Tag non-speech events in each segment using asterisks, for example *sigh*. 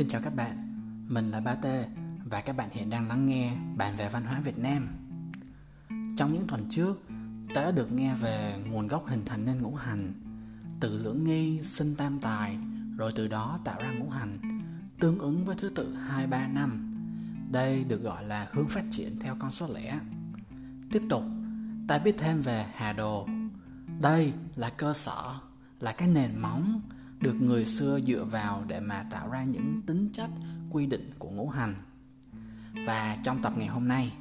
Xin chào các bạn, mình là Ba Tê và các bạn hiện đang lắng nghe Bàn về văn hóa Việt Nam. Trong những tuần trước, ta đã được nghe về nguồn gốc hình thành nên ngũ hành, từ lưỡng nghi, sinh tam tài, rồi từ đó tạo ra ngũ hành, tương ứng với thứ tự 2, 3, 5. Đây được gọi là hướng phát triển theo con số lẻ. Tiếp tục, ta biết thêm về Hà Đồ. Đây là cơ sở, là cái nền móng được người xưa dựa vào để mà tạo ra những tính chất quy định của ngũ hành. Và trong tập ngày hôm nay,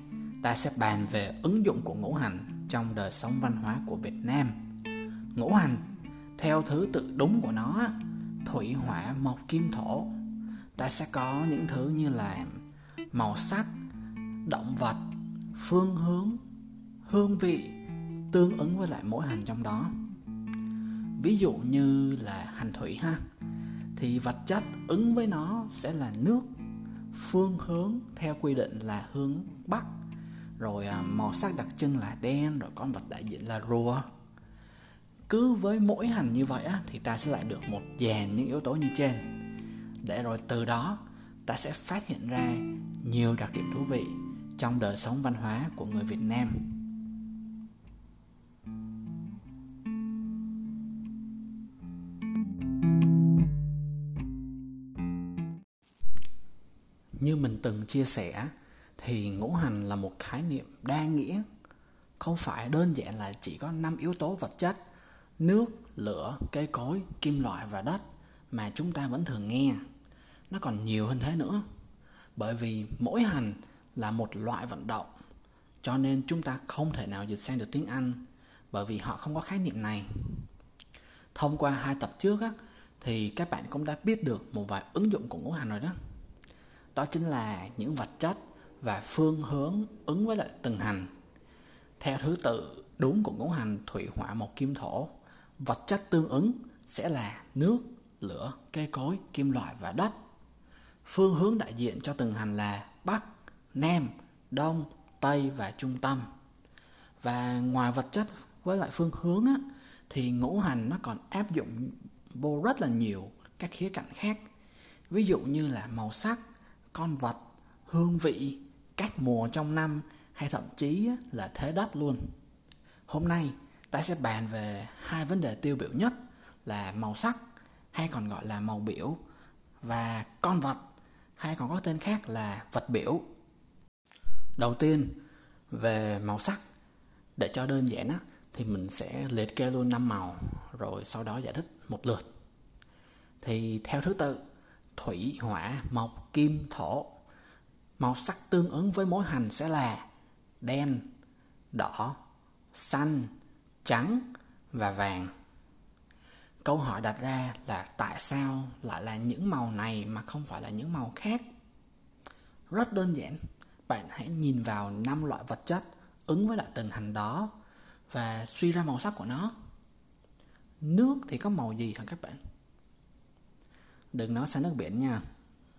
ta sẽ bàn về ứng dụng của ngũ hành trong đời sống văn hóa của Việt Nam. Ngũ hành theo thứ tự đúng của nó, thủy hỏa mộc kim thổ. Ta sẽ có những thứ như là màu sắc, động vật, phương hướng, hương vị tương ứng với lại mỗi hành trong đó ví dụ như là hành thủy ha thì vật chất ứng với nó sẽ là nước phương hướng theo quy định là hướng bắc. Rồi à, màu sắc đặc trưng là đen rồi con vật đại diện là rùa. Cứ với mỗi hành như vậy á, thì ta sẽ lại được một dàn những yếu tố như trên. Để rồi từ đó ta sẽ phát hiện ra nhiều đặc điểm thú vị trong đời sống văn hóa của người Việt Nam. Như mình từng chia sẻ thì ngũ hành là một khái niệm đa nghĩa, không phải đơn giản là chỉ có năm yếu tố vật chất, nước, lửa, cây cối, kim loại và đất mà chúng ta vẫn thường nghe. Nó còn nhiều hơn thế nữa. Bởi vì mỗi hành là một loại vận động, cho nên chúng ta không thể nào dịch sang được tiếng Anh bởi vì họ không có khái niệm này. Thông qua hai tập trước á, thì các bạn cũng đã biết được một vài ứng dụng của ngũ hành rồi đó đó chính là những vật chất và phương hướng ứng với lại từng hành. Theo thứ tự đúng của ngũ hành thủy hỏa mộc kim thổ vật chất tương ứng sẽ là nước lửa cây cối kim loại và đất. Phương hướng đại diện cho từng hành là bắc nam đông tây và trung tâm. Và ngoài vật chất với lại phương hướng á, thì ngũ hành nó còn áp dụng vô rất là nhiều các khía cạnh khác. Ví dụ như là màu sắc con vật hương vị các mùa trong năm hay thậm chí là thế đất luôn. Hôm nay ta sẽ bàn về hai vấn đề tiêu biểu nhất là màu sắc hay còn gọi là màu biểu và con vật hay còn có tên khác là vật biểu. Đầu tiên về màu sắc. Để cho đơn giản á, thì mình sẽ liệt kê luôn năm màu rồi sau đó giải thích một lượt. Thì theo thứ tự thủy, hỏa, mộc, kim, thổ. Màu sắc tương ứng với mỗi hành sẽ là đen, đỏ, xanh, trắng và vàng. Câu hỏi đặt ra là tại sao lại là những màu này mà không phải là những màu khác? Rất đơn giản, bạn hãy nhìn vào năm loại vật chất ứng với lại từng hành đó và suy ra màu sắc của nó. Nước thì có màu gì hả các bạn? Đừng nói sang nước biển nha.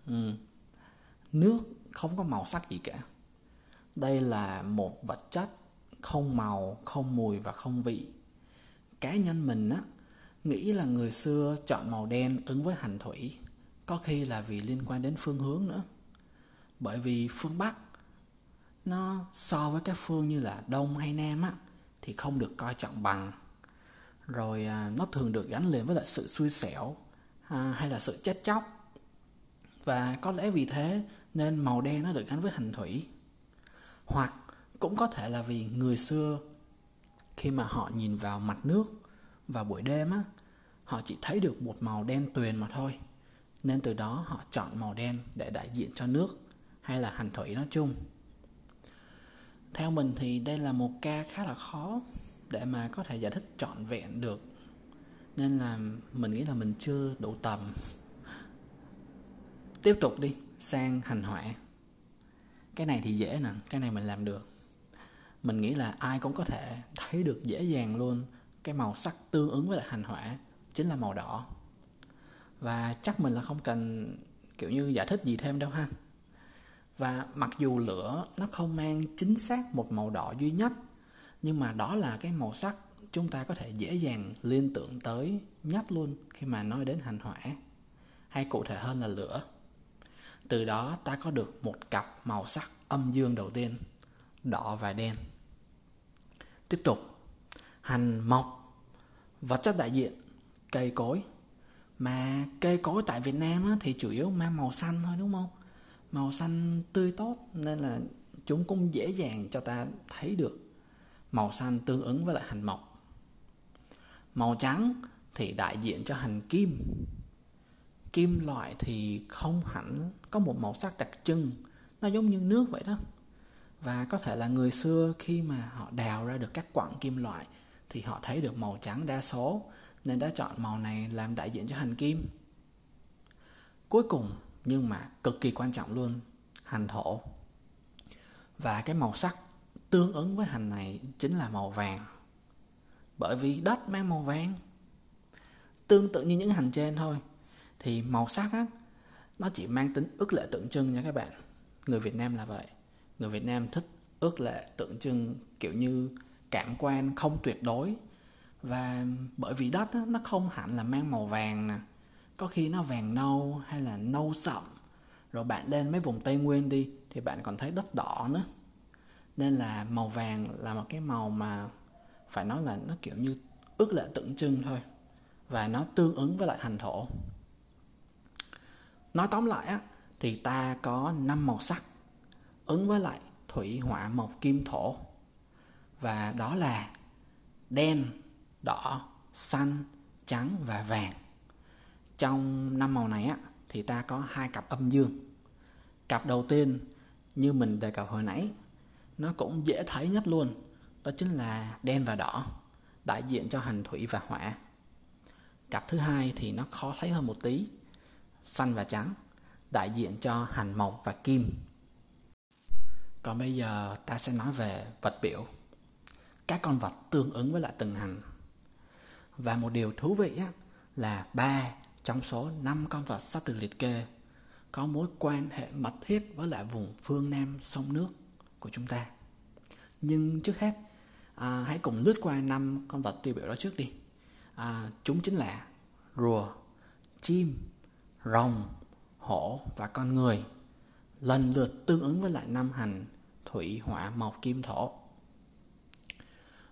Ừ. nước không có màu sắc gì cả. Đây là một vật chất không màu, không mùi và không vị. Cá nhân mình á, nghĩ là người xưa chọn màu đen ứng với hành thủy, có khi là vì liên quan đến phương hướng nữa. Bởi vì phương bắc, nó so với các phương như là đông hay nam á, thì không được coi trọng bằng. Rồi à, nó thường được gắn liền với lại sự xui xẻo à, hay là sự chết chóc. Và có lẽ vì thế nên màu đen nó được gắn với hành thủy. Hoặc cũng có thể là vì người xưa khi mà họ nhìn vào mặt nước vào buổi đêm á họ chỉ thấy được một màu đen tuyền mà thôi. Nên từ đó họ chọn màu đen để đại diện cho nước hay là hành thủy nói chung. Theo mình thì đây là một ca khá là khó để mà có thể giải thích trọn vẹn được nên là mình nghĩ là mình chưa đủ tầm. Tiếp tục đi, sang hành họa cái này thì dễ nè, cái này mình làm được. Mình nghĩ là ai cũng có thể thấy được dễ dàng luôn cái màu sắc tương ứng với lại hành họa chính là màu đỏ. Và chắc mình là không cần, kiểu như, giải thích gì thêm đâu ha. Và mặc dù lửa nó không mang chính xác một màu đỏ duy nhất, nhưng mà đó là cái màu sắc chúng ta có thể dễ dàng liên tưởng tới nhất luôn khi mà nói đến hành hỏa hay cụ thể hơn là lửa. Từ đó ta có được một cặp màu sắc âm dương đầu tiên đỏ và đen. Tiếp tục. Hành mộc vật chất đại diện cây cối. Mà cây cối tại Việt Nam á, thì chủ yếu mang màu xanh thôi đúng không? Màu xanh tươi tốt nên là chúng cũng dễ dàng cho ta thấy được màu xanh tương ứng với lại hành mộc màu trắng thì đại diện cho hành kim. Kim loại thì không hẳn có một màu sắc đặc trưng. Nó giống như nước vậy đó. Và có thể là người xưa khi mà họ đào ra được các quặng kim loại thì họ thấy được màu trắng đa số, nên đã chọn màu này làm đại diện cho hành kim. Cuối cùng, nhưng mà cực kỳ quan trọng luôn, hành thổ và cái màu sắc tương ứng với hành này chính là màu vàng bởi vì đất mang màu vàng. Tương tự như những hành trên thôi thì màu sắc á nó chỉ mang tính ước lệ tượng trưng nha các bạn. Người Việt Nam là vậy. Người Việt Nam thích ước lệ tượng trưng kiểu như cảm quan không tuyệt đối. Và bởi vì đất á, nó không hẳn là mang màu vàng nè. Có khi nó vàng nâu hay là nâu sậm. Rồi bạn lên mấy vùng tây nguyên đi thì bạn còn thấy đất đỏ nữa. Nên là màu vàng là một cái màu mà phải nói là nó kiểu như ước lệ tượng trưng thôi, và nó tương ứng với lại hành thổ. Nói tóm lại á, thì ta có năm màu sắc, ứng với lại thủy, hỏa, mộc, kim, thổ. Và đó là đen, đỏ, xanh, trắng và vàng. Trong năm màu này á, thì ta có hai cặp âm dương. Cặp đầu tiên, như mình đề cập hồi nãy, nó cũng dễ thấy nhất luôn đó chính là đen và đỏ đại diện cho hành thủy và hỏa. Cặp thứ hai thì nó khó thấy hơn một tí xanh và trắng đại diện cho hành mộc và kim. Còn bây giờ ta sẽ nói về vật biểu. Các con vật tương ứng với lại từng hành. Và một điều thú vị á, là ba trong số 5 con vật sắp được liệt kê có mối quan hệ mật thiết với lại vùng phương Nam sông nước của chúng ta. Nhưng trước hết, à, hãy cùng lướt qua năm con vật tiêu biểu đó trước đi. À, chúng chính là rùa, chim, rồng, hổ và con người. Lần lượt tương ứng với lại năm hành thủy hỏa mộc kim thổ.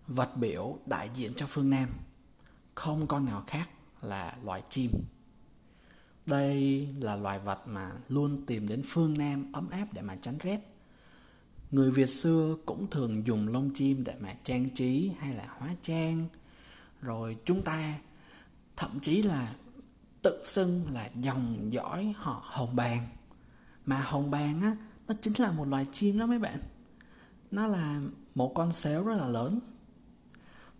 Vật biểu đại diện cho phương nam. Không con nào khác là loài chim. Đây là loài vật mà luôn tìm đến phương nam ấm áp để mà tránh rét người việt xưa cũng thường dùng lông chim để mà trang trí hay là hóa trang. Rồi chúng ta, thậm chí là tự xưng là dòng dõi họ hồng bàng. Mà hồng bàng á, nó chính là một loài chim đó mấy bạn. Nó là một con sếu rất là lớn.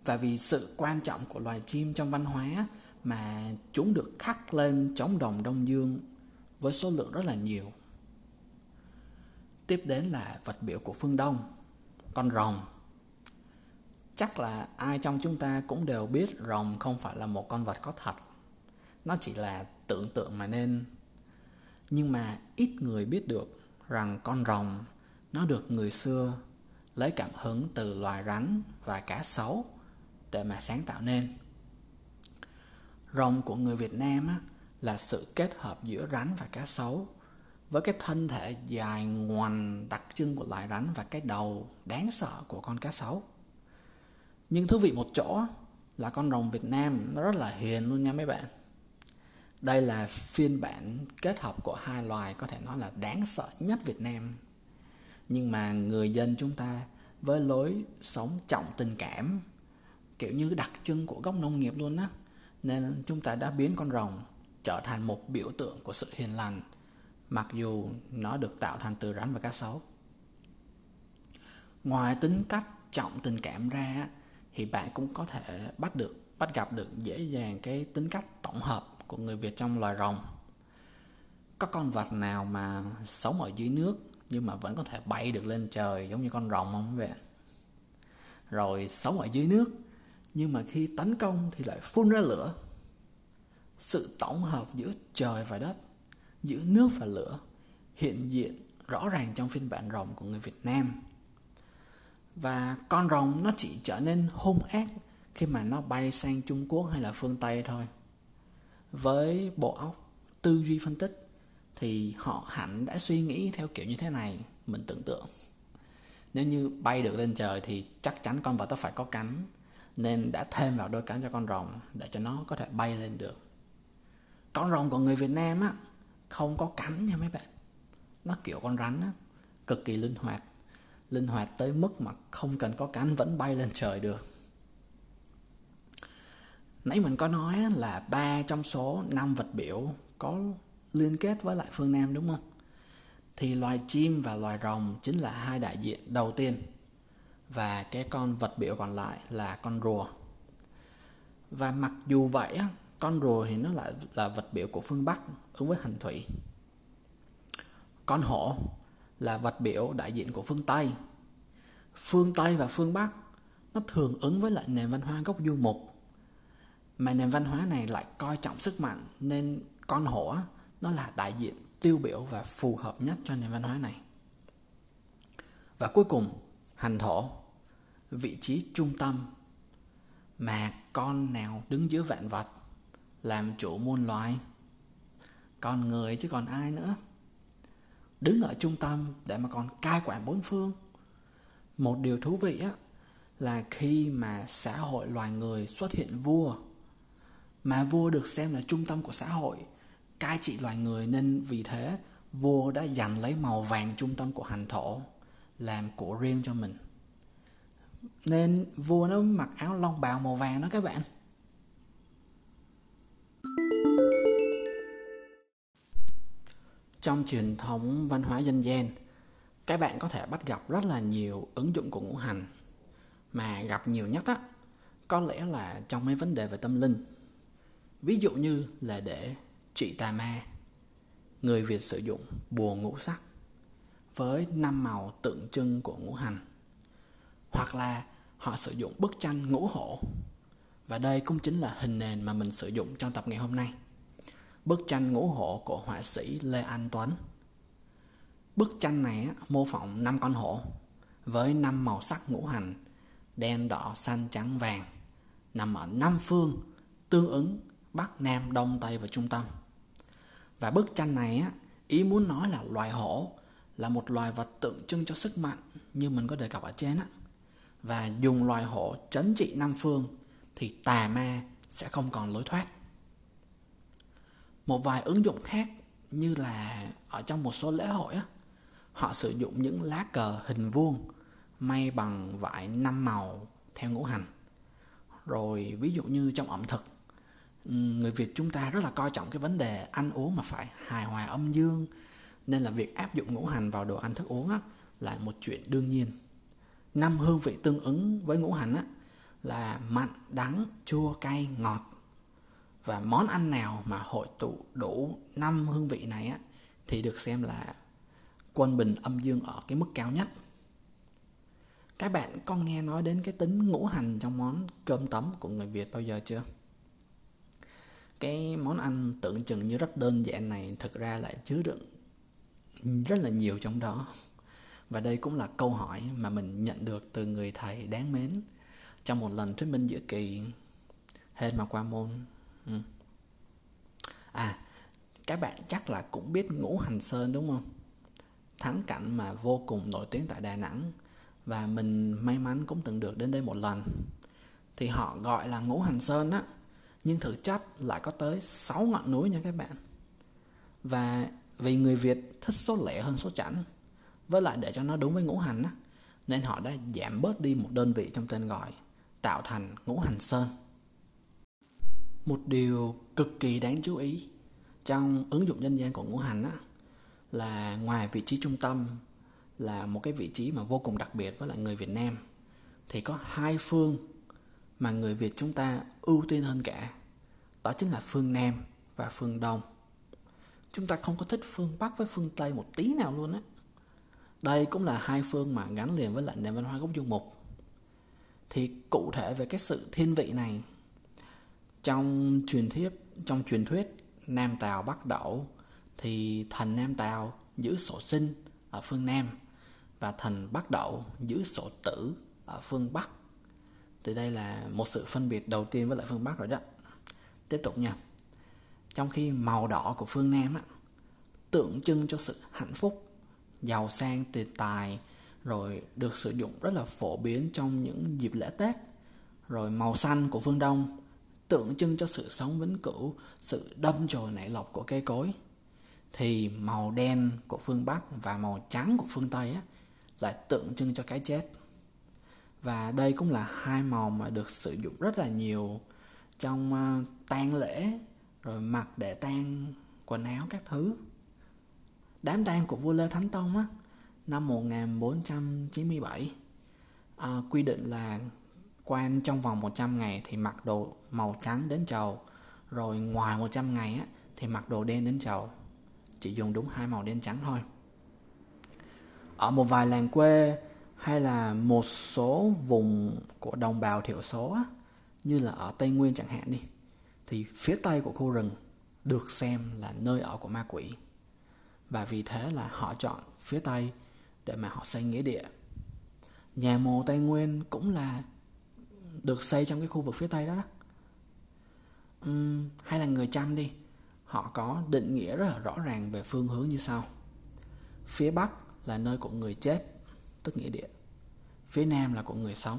Và vì sự quan trọng của loài chim trong văn hóa mà chúng được khắc lên chống đồng đông dương với số lượng rất là nhiều tiếp đến là vật biểu của phương đông con rồng. Chắc là ai trong chúng ta cũng đều biết rồng không phải là một con vật có thật. Nó chỉ là tưởng tượng mà nên. Nhưng mà ít người biết được rằng con rồng nó được người xưa lấy cảm hứng từ loài rắn và cá sấu để mà sáng tạo nên. Rồng của người việt nam á, là sự kết hợp giữa rắn và cá sấu với cái thân thể dài ngoằn đặc trưng của loài rắn và cái đầu đáng sợ của con cá sấu nhưng thú vị một chỗ là con rồng việt nam nó rất là hiền luôn nha mấy bạn đây là phiên bản kết hợp của hai loài có thể nói là đáng sợ nhất Việt Nam. Nhưng mà người dân chúng ta với lối sống trọng tình cảm, kiểu như đặc trưng của gốc nông nghiệp luôn á, nên chúng ta đã biến con rồng trở thành một biểu tượng của sự hiền lành mặc dù nó được tạo thành từ rắn và cá sấu. Ngoài tính cách trọng tình cảm ra thì bạn cũng có thể bắt được, bắt gặp được dễ dàng cái tính cách tổng hợp của người Việt trong loài rồng. Có con vật nào mà sống ở dưới nước nhưng mà vẫn có thể bay được lên trời giống như con rồng không vậy rồi sống ở dưới nước nhưng mà khi tấn công thì lại phun ra lửa. Sự tổng hợp giữa trời và đất giữa nước và lửa hiện diện rõ ràng trong phiên bản rồng của người Việt Nam. Và con rồng nó chỉ trở nên hung ác khi mà nó bay sang Trung Quốc hay là phương Tây thôi. Với bộ óc tư duy phân tích thì họ hẳn đã suy nghĩ theo kiểu như thế này, mình tưởng tượng. Nếu như bay được lên trời thì chắc chắn con vật đó phải có cánh, nên đã thêm vào đôi cánh cho con rồng để cho nó có thể bay lên được. Con rồng của người Việt Nam á không có cánh nha mấy bạn nó kiểu con rắn á, cực kỳ linh hoạt linh hoạt tới mức mà không cần có cánh vẫn bay lên trời được nãy mình có nói là ba trong số năm vật biểu có liên kết với lại phương Nam đúng không? Thì loài chim và loài rồng chính là hai đại diện đầu tiên và cái con vật biểu còn lại là con rùa. Và mặc dù vậy con rùa thì nó lại là vật biểu của phương Bắc ứng với hành thủy. Con hổ là vật biểu đại diện của phương Tây. Phương Tây và phương Bắc nó thường ứng với lại nền văn hóa gốc du mục mà nền văn hóa này lại coi trọng sức mạnh nên con hổ nó là đại diện tiêu biểu và phù hợp nhất cho nền văn hóa này và cuối cùng, hành thổ, vị trí trung tâm mà con nào đứng giữa vạn vật làm chủ muôn loài. Con người chứ còn ai nữa. Đứng ở trung tâm để mà còn cai quản bốn phương. Một điều thú vị á, là khi mà xã hội loài người xuất hiện vua, mà vua được xem là trung tâm của xã hội, cai trị loài người nên vì thế vua đã giành lấy màu vàng trung tâm của hành thổ làm của riêng cho mình. Nên vua nó mặc áo long bào màu vàng đó các bạn. Trong truyền thống văn hóa dân gian các bạn có thể bắt gặp rất là nhiều ứng dụng của ngũ hành. Mà gặp nhiều nhất á, có lẽ là trong mấy vấn đề về tâm linh. Ví dụ như là để trị tà ma, người việt sử dụng bùa ngũ sắc với năm màu tượng trưng của ngũ hành. Hoặc là họ sử dụng bức tranh ngũ hổ. Và đây cũng chính là hình nền mà mình sử dụng trong tập ngày hôm nay bức tranh ngũ hổ của họa sĩ lê anh tuấn bức tranh này mô phỏng năm con hổ với năm màu sắc ngũ hành đen đỏ xanh trắng vàng nằm ở năm phương tương ứng Bắc, Nam, Đông, Tây và Trung Tâm. Và bức tranh này ý muốn nói là loài hổ là một loài vật tượng trưng cho sức mạnh như mình có đề cập ở trên á. Và dùng loài hổ trấn trị Nam Phương thì tà ma sẽ không còn lối thoát. Một vài ứng dụng khác như là ở trong một số lễ hội á, họ sử dụng những lá cờ hình vuông may bằng vải năm màu theo ngũ hành. Rồi ví dụ như trong ẩm thực người Việt chúng ta rất là coi trọng cái vấn đề ăn uống mà phải hài hòa âm dương nên là việc áp dụng ngũ hành vào đồ ăn thức uống á, là một chuyện đương nhiên năm hương vị tương ứng với ngũ hành á, là mặn đắng chua cay ngọt và món ăn nào mà hội tụ đủ năm hương vị này á, thì được xem là quân bình âm dương ở cái mức cao nhất. Các bạn có nghe nói đến cái tính ngũ hành trong món cơm tấm của người Việt bao giờ chưa? cái món ăn tưởng chừng như rất đơn giản này thực ra lại chứa đựng rất là nhiều trong đó. Và đây cũng là câu hỏi mà mình nhận được từ người thầy đáng mến trong một lần thuyết minh giữa kỳ hên mà qua môn ừ. à các bạn chắc là cũng biết ngũ hành sơn đúng không? Thắng cảnh mà vô cùng nổi tiếng tại đà nẵng. Và mình may mắn cũng từng được đến đây một lần. Thì họ gọi là ngũ hành sơn á. Nhưng thực chất lại có tới 6 ngọn núi nha các bạn. Và vì người Việt thích số lẻ hơn số chẵn với lại để cho nó đúng với ngũ hành á, nên họ đã giảm bớt đi một đơn vị trong tên gọi tạo thành ngũ hành sơn một điều cực kỳ đáng chú ý trong ứng dụng dân gian của ngũ hành á, là ngoài vị trí trung tâm là một cái vị trí mà vô cùng đặc biệt với lại người Việt Nam thì có hai phương mà người Việt chúng ta ưu tiên hơn cả. Đó chính là phương Nam và phương Đông. Chúng ta không có thích phương Bắc với phương Tây một tí nào luôn á. Đây cũng là hai phương mà gắn liền với lại nền văn hóa gốc du mục. Thì cụ thể về cái sự thiên vị này trong truyền thuyết trong truyền thuyết Nam Tào Bắc Đẩu thì thần Nam Tào giữ sổ sinh ở phương Nam và thần Bắc Đẩu giữ sổ tử ở phương Bắc. Thì đây là một sự phân biệt đầu tiên với lại phương Bắc rồi đó. Tiếp tục nha. Trong khi màu đỏ của phương Nam á, tượng trưng cho sự hạnh phúc giàu sang tiền tài rồi được sử dụng rất là phổ biến trong những dịp lễ tết rồi màu xanh của phương đông tượng trưng cho sự sống vĩnh cửu sự đâm chồi nảy lộc của cây cối. Thì màu đen của phương bắc và màu trắng của phương tây á, lại tượng trưng cho cái chết. Và đây cũng là hai màu mà được sử dụng rất là nhiều trong uh, tang lễ rồi mặc để tang quần áo các thứ. Đám tang của vua Lê Thánh Tông á năm 1497 à, quy định là quan trong vòng 100 ngày thì mặc đồ màu trắng đến chầu rồi ngoài 100 ngày á thì mặc đồ đen đến chầu chỉ dùng đúng hai màu đen trắng thôi. Ở một vài làng quê hay là một số vùng của đồng bào thiểu số á, như là ở Tây Nguyên chẳng hạn đi thì phía tây của khu rừng được xem là nơi ở của ma quỷ. Và vì thế là họ chọn phía tây để mà họ xây nghĩa địa. Nhà mồ Tây Nguyên cũng là được xây trong cái khu vực phía tây đó, đó. Uhm, hay là người chăm đi họ có định nghĩa rất là rõ ràng về phương hướng như sau phía bắc là nơi của người chết tức nghĩa địa phía nam là của người sống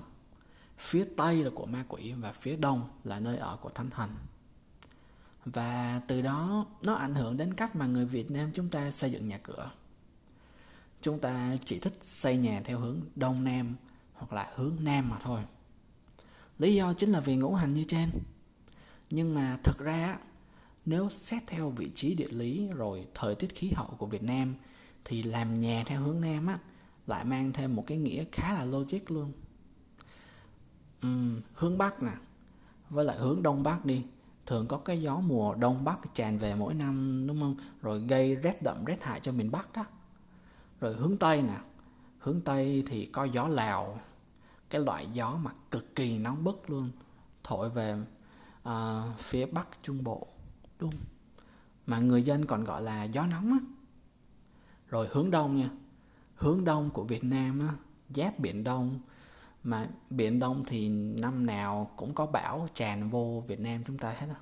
phía tây là của ma quỷ và phía đông là nơi ở của thánh thần và từ đó nó ảnh hưởng đến cách mà người Việt Nam chúng ta xây dựng nhà cửa. Chúng ta chỉ thích xây nhà theo hướng đông nam hoặc là hướng nam mà thôi. Lý do chính là vì ngũ hành như trên. Nhưng mà thực ra nếu xét theo vị trí địa lý rồi thời tiết khí hậu của Việt Nam thì làm nhà theo hướng nam á lại mang thêm một cái nghĩa khá là logic luôn. Uhm, hướng bắc nè với lại hướng đông bắc đi thường có cái gió mùa đông bắc tràn về mỗi năm đúng không rồi gây rét đậm rét hại cho miền bắc đó rồi hướng tây nè hướng tây thì có gió lào cái loại gió mà cực kỳ nóng bức luôn. Thổi về uh, phía bắc trung bộ đúng. Mà người dân còn gọi là gió nóng á. Rồi hướng đông nha. Hướng đông của việt nam á giáp biển đông. Mà biển đông thì năm nào cũng có bão tràn vô việt nam chúng ta hết á.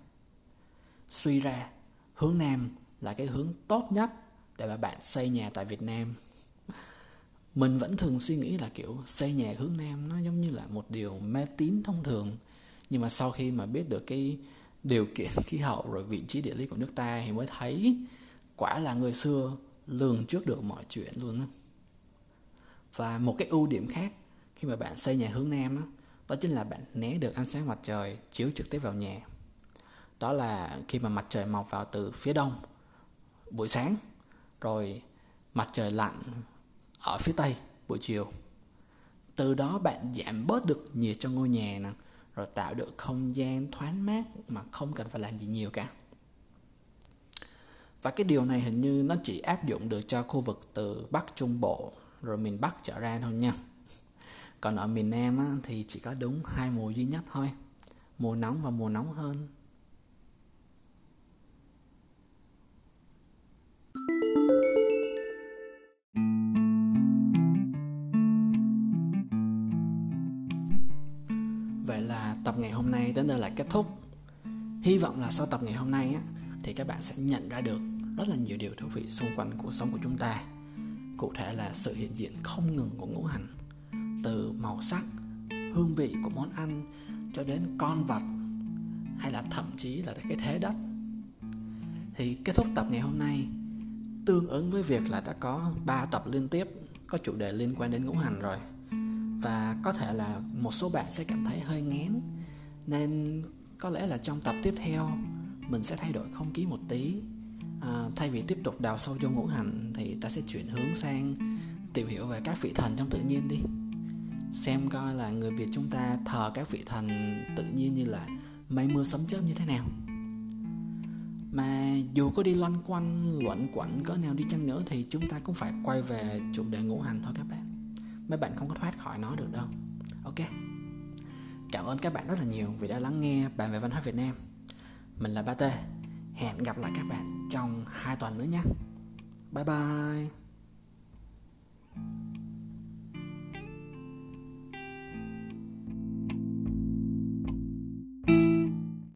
Suy ra hướng nam là cái hướng tốt nhất để mà bạn xây nhà tại việt nam mình vẫn thường suy nghĩ là kiểu xây nhà hướng nam nó giống như là một điều mê tín thông thường. Nhưng mà sau khi mà biết được cái điều kiện *laughs* khí hậu rồi vị trí địa lý của nước ta thì mới thấy quả là người xưa lường trước được mọi chuyện luôn và một cái ưu điểm khác khi mà bạn xây nhà hướng nam đó, đó chính là bạn né được ánh sáng mặt trời chiếu trực tiếp vào nhà. Đó là khi mà mặt trời mọc vào từ phía đông buổi sáng rồi mặt trời lặn ở phía tây buổi chiều. Từ đó bạn giảm bớt được nhiệt cho ngôi nhà nè rồi tạo được không gian thoáng mát mà không cần phải làm gì nhiều cả. Và cái điều này hình như nó chỉ áp dụng được cho khu vực từ Bắc Trung Bộ rồi miền Bắc trở ra thôi nha. Còn ở miền Nam á, thì chỉ có đúng hai mùa duy nhất thôi mùa nóng và mùa nóng hơn. Nay đến đây là kết thúc. Hy vọng là sau tập ngày hôm nay á, thì các bạn sẽ nhận ra được rất là nhiều điều thú vị xung quanh cuộc sống của chúng ta. Cụ thể là sự hiện diện không ngừng của ngũ hành Từ màu sắc, hương vị của món ăn cho đến con vật hay là thậm chí là cái thế đất. Thì kết thúc tập ngày hôm nay tương ứng với việc là đã có 3 tập liên tiếp có chủ đề liên quan đến ngũ hành rồi. Và có thể là một số bạn sẽ cảm thấy hơi ngán nên có lẽ là trong tập tiếp theo mình sẽ thay đổi không khí một tí. À, thay vì tiếp tục đào sâu vô ngũ hành thì ta sẽ chuyển hướng sang tìm hiểu về các vị thần trong tự nhiên đi. Xem coi là người việt chúng ta thờ các vị thần tự nhiên như là mây mưa sấm chớp như thế nào. Mà dù có đi loanh quanh luẩn quẩn cỡ nào đi chăng nữa thì chúng ta cũng phải quay về chủ đề ngũ hành thôi các bạn. Mấy bạn không có thoát khỏi nó được đâu cảm ơn các bạn rất là nhiều vì đã lắng nghe bàn về văn hóa việt nam. Mình là ba t hẹn gặp lại các bạn trong hai tuần nữa nhé bye bye.